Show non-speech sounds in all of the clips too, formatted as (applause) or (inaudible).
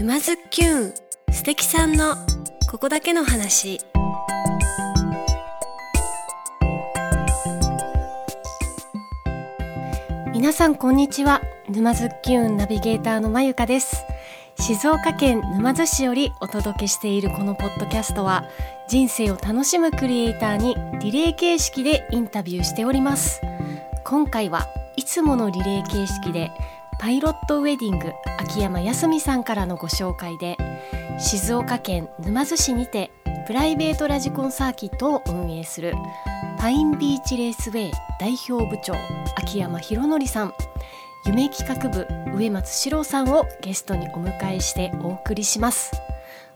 沼津きゅん素敵さんのここだけの話。皆さんこんにちは。沼津きゅんナビゲーターのまゆかです。静岡県沼津市よりお届けしているこのポッドキャストは人生を楽しむクリエイターにリレー形式でインタビューしております。今回はいつものリレー形式でパイロットウェディング秋山康美さんからのご紹介で静岡県沼津市にてプライベートラジコンサーキットを運営するパインビーチレースウェイ代表部長秋山博則さん。夢企画部植松史郎さんをゲストにお迎えしてお送りします。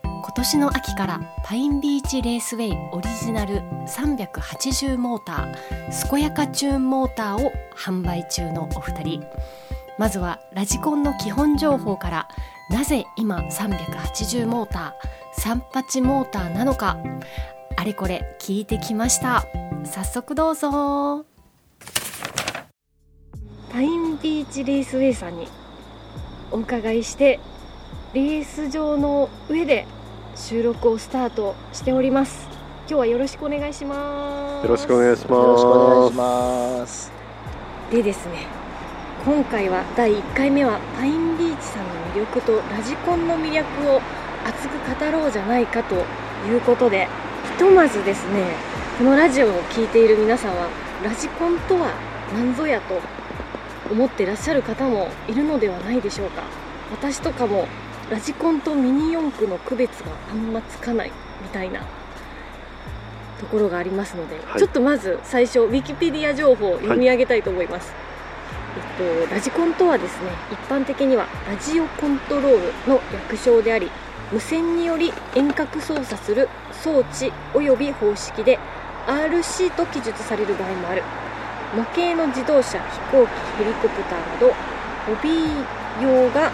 今年の秋からパインビーチレースウェイオリジナル380モーター健やかチューンモーターを販売中のお二人。まずはラジコンの基本情報からなぜ今380モーター38モーターなのかあれこれ聞いてきました早速どうぞパインビーチレースウェイさんにお伺いしてレース場の上で収録をスタートしております今日はよろしくお願いしますよろしくお願いします。よろしくお願いします。でですね今回は第1回目はパインビーチさんの魅力とラジコンの魅力を熱く語ろうじゃないかということでひとまずですねこのラジオを聴いている皆さんはラジコンとは何ぞやと思ってらっしゃる方もいるのではないでしょうか。私とかもラジコンとミニ四駆の区別があんまつかないみたいなところがありますので、はい。ちょっとまず最初ウィキペディア情報を読み上げたいと思います、えっと、ラジコンとはですね一般的にはラジオコントロールの略称であり無線により遠隔操作する装置及び方式で RC と記述される場合もある。模型の自動車飛行機ヘリコプターなどホビー用が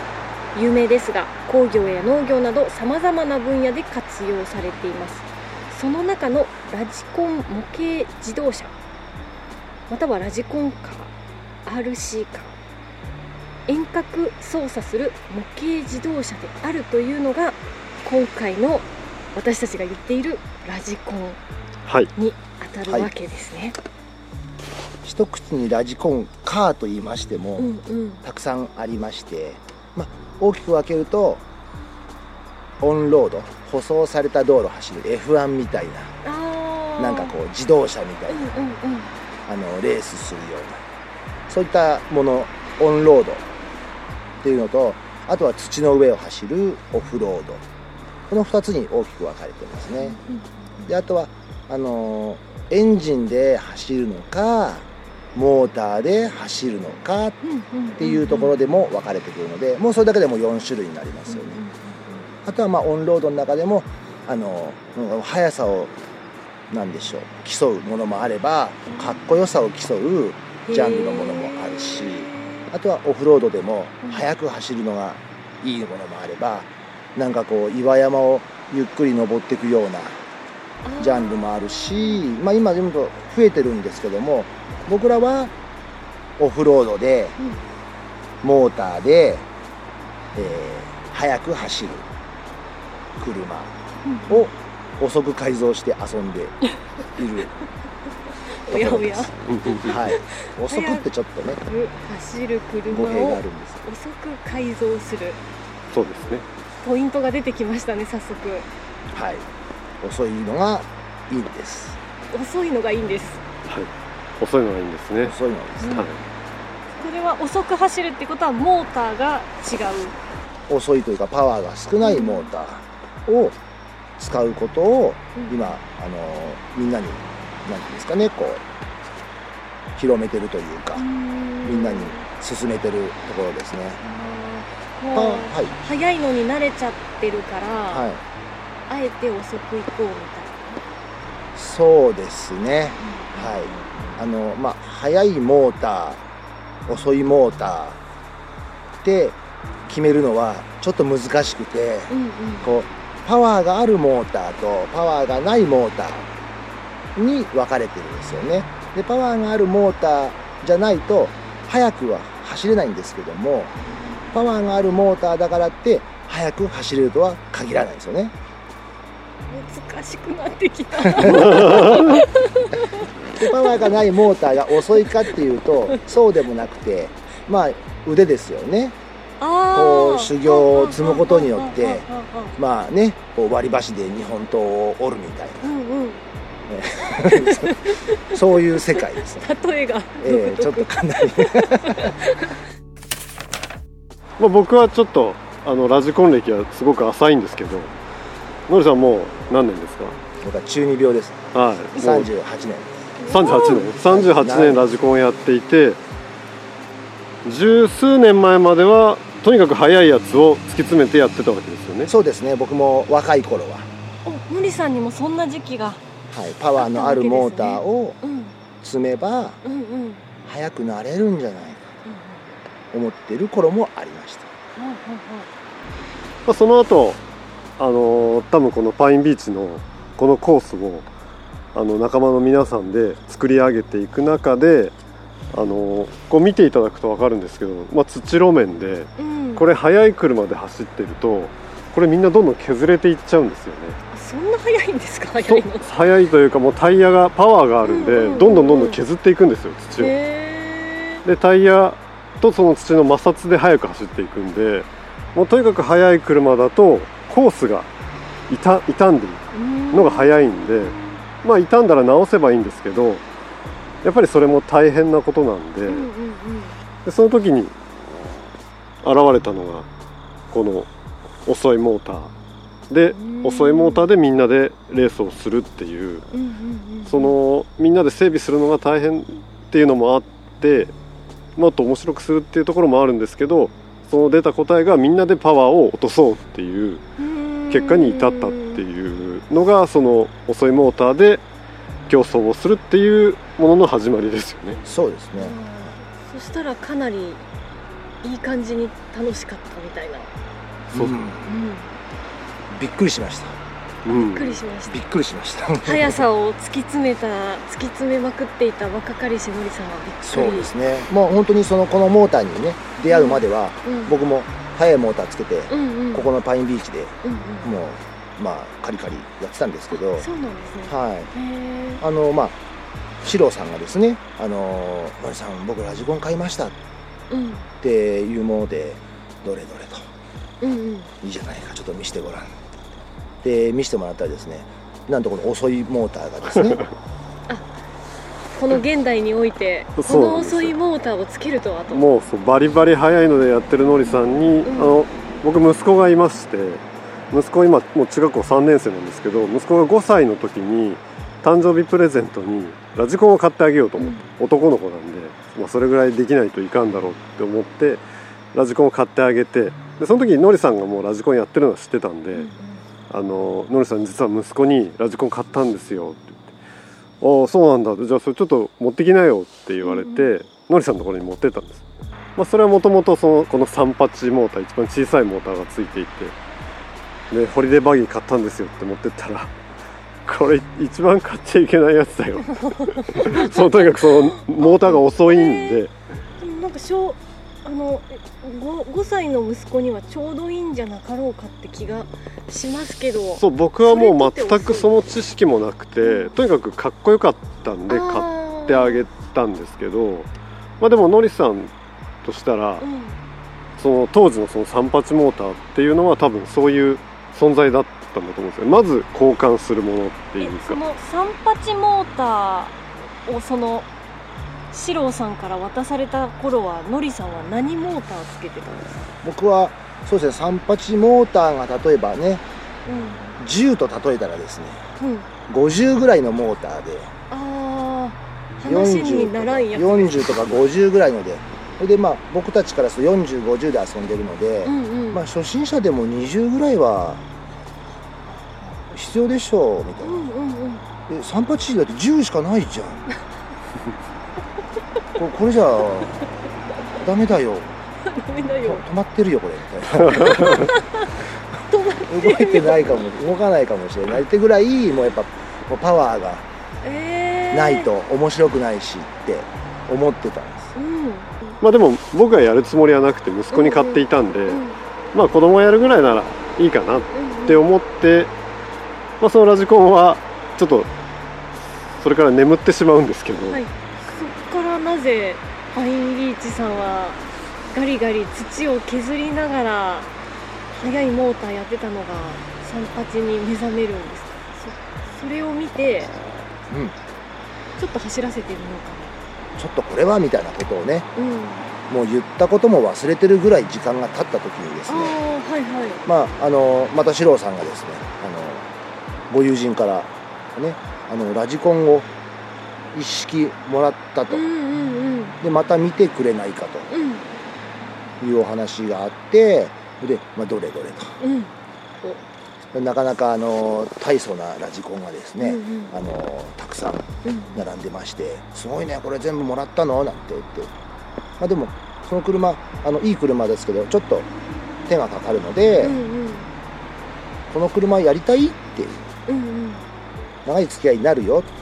有名ですが工業や農業などさまざまな分野で活用されています。その中のラジコン模型自動車またはラジコンカー RC カー遠隔操作する模型自動車であるというのが今回の私たちが言っているラジコンはい。に当たるわけですね。一口にラジコンカーと言いましても、うんうん。たくさんありまして、まあ、大きく分けるとオンロード舗装された道路走る F1 みたいななんかこう自動車みたいな、うんうんうん。あのレースするようなそういったものオンロードっていうのとあとは土の上を走るオフロードこの2つに大きく分かれてますね。であとはあのーエンジンで走るのかモーターで走るのかっうんていうところでも分かれてくるのでもうそれだけでも4種類になりますよね。あとはまあオンロードの中でもあのうん速さをなんでしょう競うものもあればかっこよさを競うジャンルのものもあるしあとはオフロードでもうん。速く走るのがいいものもあればなんかこう岩山をゆっくり登っていくようなジャンルもあるし、まあ、今でも増えてるんですけども僕らはオフロードでモーターで、えー速く走る車を遅く改造して遊んでいる (laughs) おやおや。はい、遅くってちょっとね。走る車をるんです遅く改造する。そうですね。ポイントが出てきましたね早速。はい。遅いのがいいんです。遅いのがいいんです。はい。遅いのがいいんですね。遅いのがですね、はい。これは遅く走るってことはモーターが違う。遅いというかパワーが少ないモーターを使うことを今あのみんなに何ていうんですかねこう広めてるというかみみんなに進めてるところですね。あもうはい。早いのに慣れちゃってるから、はい。あえて遅く行こうみたいそうですね。な、はい。あのまあ速いモーター遅いモーターって決めるのはちょっと難しくてうんうん。こうパワーがあるモーターとパワーがないモーターに分かれてるんですよね。でパワーがあるモーターじゃないと速くは走れないんですけどもパワーがあるモーターだからって速く走れるとは限らないんですよね。難しくなってきた。(laughs) でパワーがないモーターが遅いかっていうとそうでもなくてまあ腕ですよね。こう修行を積むことによってまあねこう割り箸で日本刀を折るみたいうんうん。なそういう世界です、例えが。えーちょっとかなり。(laughs) まあ、僕はちょっとあのラジコン歴はすごく浅いんですけどのりさんもう何年ですか？僕は中二病です。はい。もう38年。38年。38年ラジコンやっていて十数年前まではとにかく速いやつを突き詰めてやってたわけですよね。そうですね。僕も若い頃は、おのりさんにもそんな時期がはい、パワーのあるモーターをうん積めば速くなれるんじゃないかと思ってる頃もありました。まあ、その後あの多分このパインビーチのこのコースをあの仲間の皆さんで作り上げていく中であのこう見ていただくと分かるんですけど、まあ、土路面でうん。これ速い車で走ってるとこれみんなどんどん削れていっちゃうんですよね。そんな早いんですか？早といの速いというかもうタイヤがパワーがあるんで、うんうんうん。うんどんどんどんどん削っていくんですよ土を。へでタイヤとその土の摩擦で速く走っていくんでもうとにかく速い車だとコースが傷傷んでいえるのが速いんでまあ傷んだら直せばいいんですけどやっぱりそれも大変なことなんで,、うんうんうん。でその時に現れたのがこの遅いモーターでうん。遅いモーターでみんなでレースをするっていう。そのみんなで整備するのが大変っていうのもあってもっと面白くするっていうところもあるんですけどその出た答えがみんなでパワーを落とそうっていう結果に至ったっていうのがその遅いモーターで競争をするっていうものの始まりですよね。そうですね。そしたらかなりいい感じに楽しかったみたいな、そううんびっくりしました。うん。びっくりしました。びっくりしました。速さを突き詰めた突き詰めまくっていた若かりしのりさんはびっくり。そうですね。もう本当にそのこのモーターにね出会うまでは、うん。僕も速いモーターつけて、うんうん。ここのパインビーチでうんうん。もうまあカリカリやってたんですけどそうなんですね。はい。あのまあ四郎さんがですね「あののりさん僕ラジコン買いました」っうん。ていうもので「どれどれ」と。うんうん「いいじゃないかちょっと見せてごらん」で見せてもらったらですね。なんとこの遅いモーターがですね。(laughs) この現代においてこの遅いモーターをつけるとはと。もうそうバリバリ速いのでやってるのりさんに、うん。あの僕息子がいまして息子今もう中学校3年生なんですけど息子が5歳の時に誕生日プレゼントにラジコンを買ってあげようと思って、男の子なんで、まあ、それぐらいできないといかんだろうって思ってラジコンを買ってあげてでその時にのりさんがもうラジコンやってるのは知ってたんで、うんうんあののりさん実は息子にラジコン買ったんですよ。って言って「ああそうなんだ。じゃあそれちょっと持ってきなよ」って言われて、うのりさんのところに持ってったんです、まあ、それはもともとそのこの38モーター一番小さいモーターがついていてでホリデーバギー買ったんですよ。って持ってったら (laughs) これ一番買っちゃいけないやつだよ。(laughs) そのとにかくそのモーターが遅いんで。でもなんか小あの 5, 5歳の息子にはちょうどいいんじゃなかろうかって気がしますけど。そう僕はもう全くその知識もなくてとにかくかっこよかったんで買っってあげたんですけどまあでもノリさんとしたらうん。その当時のその38モーターっていうのは多分そういう存在だったんだと思うんですよ。まず交換するものっていうか。えその38モーターをその四郎さんから渡された頃はのりさんは何モーターつけてたんですか、僕はそうですね38モーターが例えばねう10と例えたらですねんうん、50ぐらいのモーターでああ話にならんやつ40とか50ぐらいのでそれでまあ僕たちからすると4050で遊んでるので、うんうん、まあ初心者でも20ぐらいは必要でしょうみたいな、うんうんうん。え38だって10しかないじゃん (laughs) これこれじゃあダメだよ。ダメだよ。止まってるよこれ。みたいな止ま動いてないかも動かないかもしれないってぐらいもうやっぱもうパワーがえー、ないと面白くないしって思ってたんです。うん。まあでも僕はやるつもりはなくて息子に買っていたんで、うんまあ子供がやるぐらいならいいかなって思って、まあ、そのラジコンはちょっとそれから眠ってしまうんですけど、はい、なぜファインリーチさんはガリガリ土を削りながら速いモーターやってたのが38に目覚めるんですか？そそれを見てうん。ちょっと走らせてるのちょっとこれはみたいなことをねかなうんもう言ったことも忘れてるぐらい時間が経った時にですあね。あはいはい。まああのまた四郎さんがですねあのご友人からねあのラジコンを一式もらったと。うんうんでまた見てくれないかうんうん。というお話があってで、まあ、どれどれうん。となかなかあの大層なラジコンがですね、うんうん。あのたくさんうん。並んでまして「すごいねこれ全部もらったの?」なんて言って、まあ、でもその車あのいい車ですけどちょっと手がかかるので、うんうん。この車やりたいっていう。うん長い付き合いになるよ。うん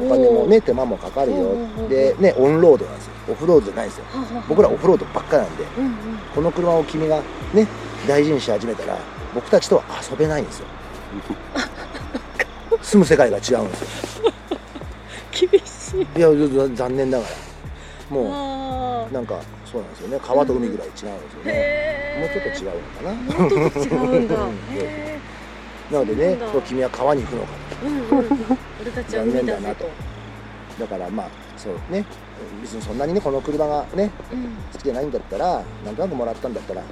お金もね手間もかかるよ。でねオンロードなんですよ。オフロードじゃないん。ですよ僕らオフロードばっかなんで。うんうん。この車を君がね大事にし始めたら僕たちとは遊べないんですよ。(laughs) 住む世界が違うんですよ。厳しい。いやざ残念ながら。もあうなんかそうなんですよね。川と海ぐらい違うんですよーね。へもうちょっと違ううのかな。もうちょっと違うんだ。(laughs) なのでね君は川に行くのかーうんうん俺たちは海だぜと。だからまあそうね。別にそんなにねこの車がねうん。好きじゃないんだったらなんとなくもらったんだったら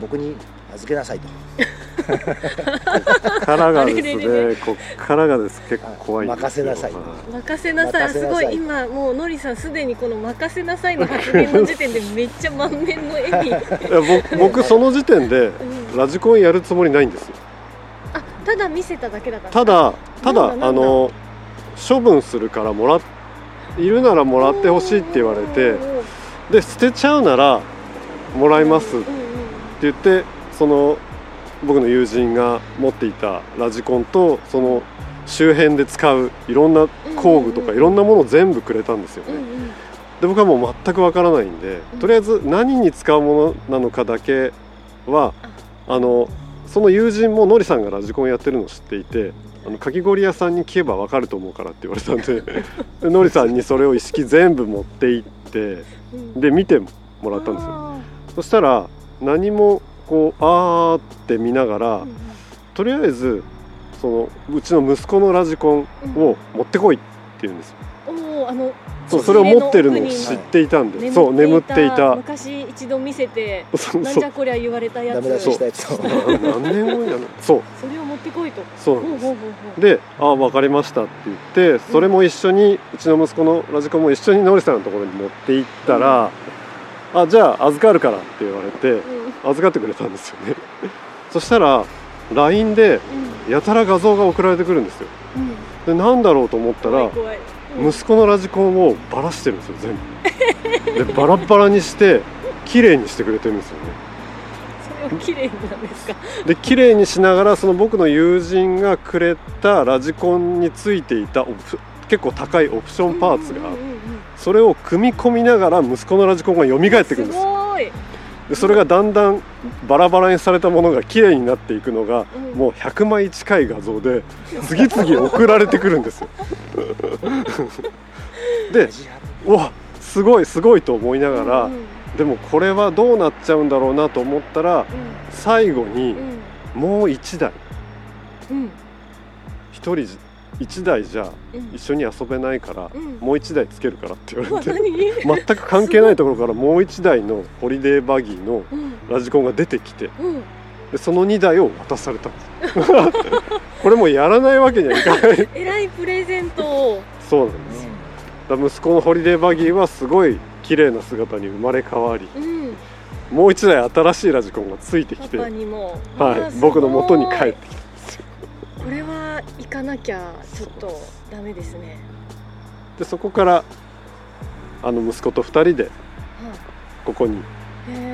僕に預けなさいと。(laughs) (laughs) からがですあれれれね。こっからがです。結構怖いんですよ。任せなさい。は任せなさい。任せなさい。すごい今もうのりさんすでにこの任せなさいの発言の時点でめっちゃ満面の笑み、い (laughs) いや僕僕その時点でうん。ラジコンやるつもりないんですよ。あただ見せただけだったただただ。あの処分するからもらっいるならもらってほしいって言われてで捨てちゃうならもらいますって言ってその僕の友人が持っていたラジコンとその周辺で使ういろんな工具とかいろんなものを全部くれたんですよね。で僕はもう全くわからないんでうんとりあえず何に使うものなのかだけはあ。のその友人もノリさんがラジコンやってるのを知っていてあのかき氷屋さんに聞けばわかると思うからって言われたんで (laughs) でノリさんにそれを一式全部持って行ってうん。で見てもらったんですよ。あそしたら何もこうあーって見ながら、とりあえずそのうちの息子のラジコンを持ってこいって言うんですよ。うんおーあのそうそれを持ってるのを地知っていたんでそう眠っていた。昔一度見せて (laughs) そうそう。なんじゃこりゃ言われたやつ。ダメ出ししたやつを何年後になるそう。それを持ってこいと。そう。なんですほうほうほうほう。で「ああ分かりました」って言ってそれも一緒にうちの息子のラジコンも一緒にノリさんのところに持って行ったら「あじゃあ預かるから」って言われてうん。預かってくれたんですよね。(laughs) そしたら LINE でやたら画像が送られてくるんですよ。でなんだろうと思ったら怖い怖い。うん息子のラジコンをバラしてるんですよ全部。でバラバラにして綺麗にしてくれてるんですよね。それを綺麗になんですか？で綺麗にしながらその僕の友人がくれたラジコンについていた結構高いオプションパーツがそれを組み込みながら息子のラジコンが蘇ってくるんですすごいでそれがだんだんバラバラにされたものが綺麗になっていくのがうん。もう100枚近い画像で次々送られてくるんですよ。(laughs) でうわすごいすごいと思いながらでもこれはどうなっちゃうんだろうなと思ったら最後にうん。もう1台。うん。1人1台じゃうん。一緒に遊べないからうん。もう1台つけるからって言うわわれて (laughs) 何？全く関係ないところからもう1台のホリデーバギーのうん。ラジコンが出てきてうん。でその2台を渡された。んですこれもうやらないわけにはいかない。(laughs) えらいプレゼントを。そうなんです。だ息子のホリデーバギーはすごい綺麗な姿に生まれ変わりうん。もう1台新しいラジコンがついてきて、はい、僕の元に帰ってきたこれは行かなきゃちょっとダメですね。でそこからあの息子と2人ではここにい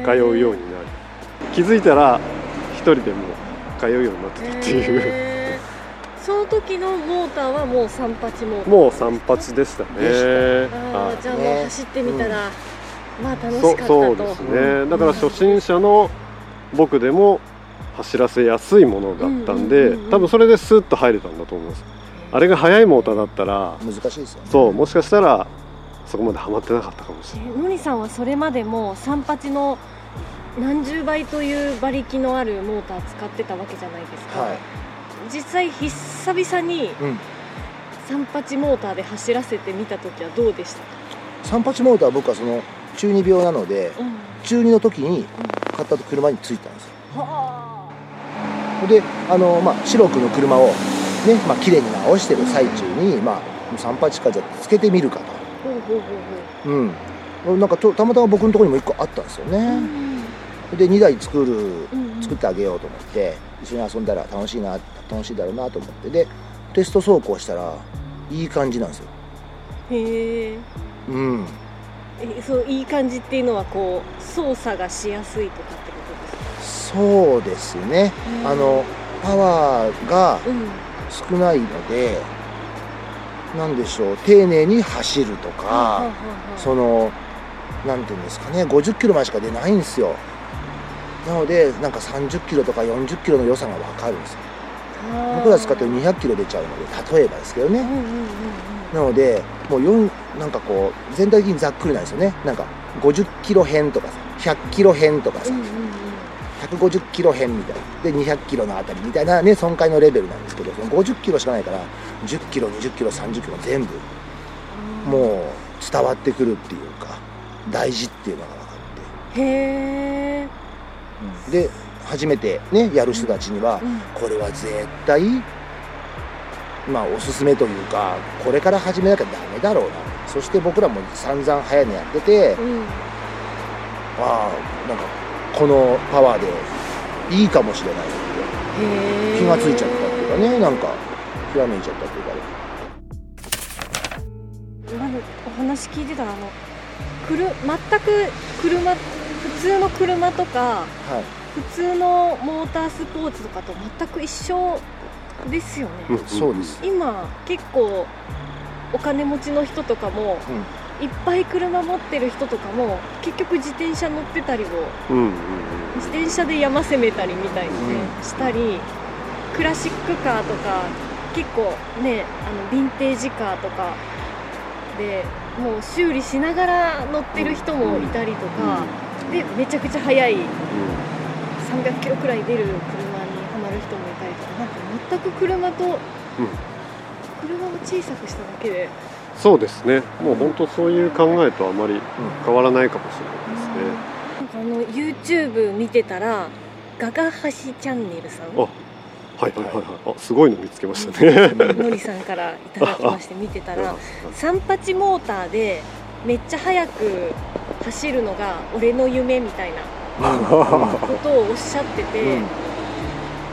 通うようになり気づいたら1人でもう通うようになってたっていう。その時のモーターはもう三八モーターもう散髪でしたね。あはあじゃあもう走ってみたら、まあ楽しかそったと。そうですね。だから初心者の僕でも走らせやすいものだったんで、うんうんうんうん多分それでスッと入れたんだと思います。あれが速いモーターだったら難しいですよね。そうもしかしたらそこまでハマってなかったかもしれない。えのりさんはそれまでも三八の何十倍という馬力のあるモーター使ってたわけじゃないですか、はい。実際久々にうん。三八モーターで走らせてみた時はどうでしたか、三八モーターは僕はその中二病なのでうん。中二の時に買った車に着いたんですよ。はであの、まあ、白くの車をね、まあ綺麗に直してる最中に、まあ、三八かじゃあつけてみるかと。うん。なんかとたまたま僕のところにも1個あったんですよほう、ね、で2台作るうん作ってあげようと思って一緒に遊んだら楽しいな楽しいだろうなと思って。でテスト走行したらいい感じなんですよ。へえ。うん。えそういい感じっていうのはこう操作がしやすいとかそうですね。あのパワーがうん。少ないのでなんでしょう丁寧に走るとか、そのなんていうんですかね50キロまでしか出ないんですよ。なのでなんか30キロとか40キロの良さが分かるんですよ。僕ら使ってる200キロ出ちゃうので例えばですけどね。なのでもう4なんかこう全体的にざっくりなんですよね。なんか50キロ編とかさ100キロ編とかさ。うんうんうん150キロ編みたいな。で200キロのあたりみたいなね損壊のレベルなんですけどその50キロしかないから10キロ20キロ30キロ全部うんもう伝わってくるっていうか大事っていうのが分かって。へえ、で初めてねやる人たちにはうん。これは絶対まあおすすめというかこれから始めなきゃダメだろうな。そして僕らも散々早いのやっててうん、ああなんかこのパワーでいいかもしれない。ってへえ気がついちゃったっていうかねなんかひらめいちゃったっていうか今のお話聞いてたらあのくる全く車普通の車とかはい普通のモータースポーツとかと全く一緒ですよね、うんそうです。今結構お金持ちの人とかも、いっぱい車持ってる人とかも結局自転車乗ってたりをうんうんうん自転車で山攻めたりみたいにね、うしたりクラシックカーとか結構ねあのヴィンテージカーとかでもう修理しながら乗ってる人もいたりとか、でめちゃくちゃ速い300キロくらい出る車にはまる人もいたりとかなんか全く車と、車を小さくしただけでそうですね。もう本当そういう考えとあまり変わらないかもしれないですね、なんかあの YouTube 見てたらガガハシチャンネルさんあはいはいはいはい。あすごいの見つけましたね。のりさんからいただきまして見てたら38モーターでめっちゃ速く走るのが俺の夢みたいなことをおっしゃってて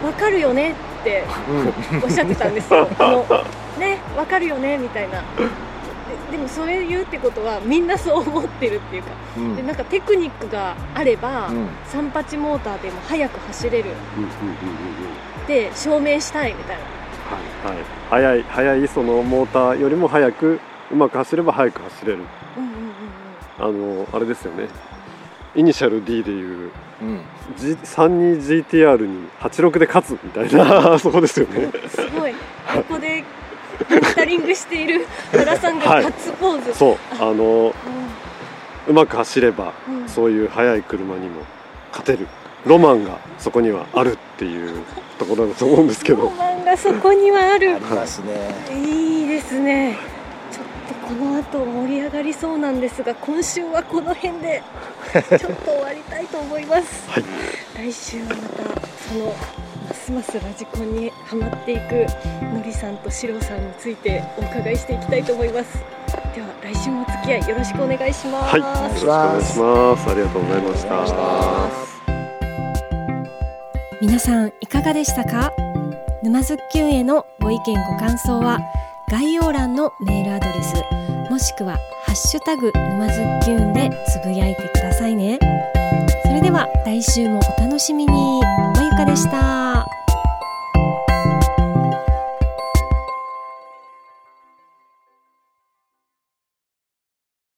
わかるよねっておっしゃってたんですよ。あのねわかるよねみたいなででもそれ言うってことはみんなそう思ってるっていうか。うん。でなんかテクニックがあれば、うん。38モーターでも速く走れる。うんうんうんうん。うんって証明したいみたいな。はいはい。速い速いそのモーターよりも速くうまく走れば速く走れる。うんうんうんうん。あのあれですよね。イニシャル D でいううん。G 32GTR に86で勝つみたいな (laughs) そこですよね。すごい。ここでタリングしている原さんがはい。ガッツポーズ、そう。あのうまく走ればうん。うんそういう速い車にも勝てる。ロマンがそこにはあるっていうところだと思うんですけロどマンがそこにはああるりますね。いいですね。ちょっとこの後盛り上がりそうなんですが今週はこの辺で (laughs) ちょっと終わりたいと思います、はい。来週はまたそのますますラジコンにハマっていくのりさんとしろさんについてお伺いしていきたいと思います。では来週もお付き合いよろしくお願いします、はいよろしくお願いします。ありがとうございました。皆さんいかがでしたか？沼津きゅんへのご意見ご感想は概要欄のメールアドレスもしくはハッシュタグ沼津きゅんでつぶやいてくださいねでは来週もお楽しみに。まゆかでした。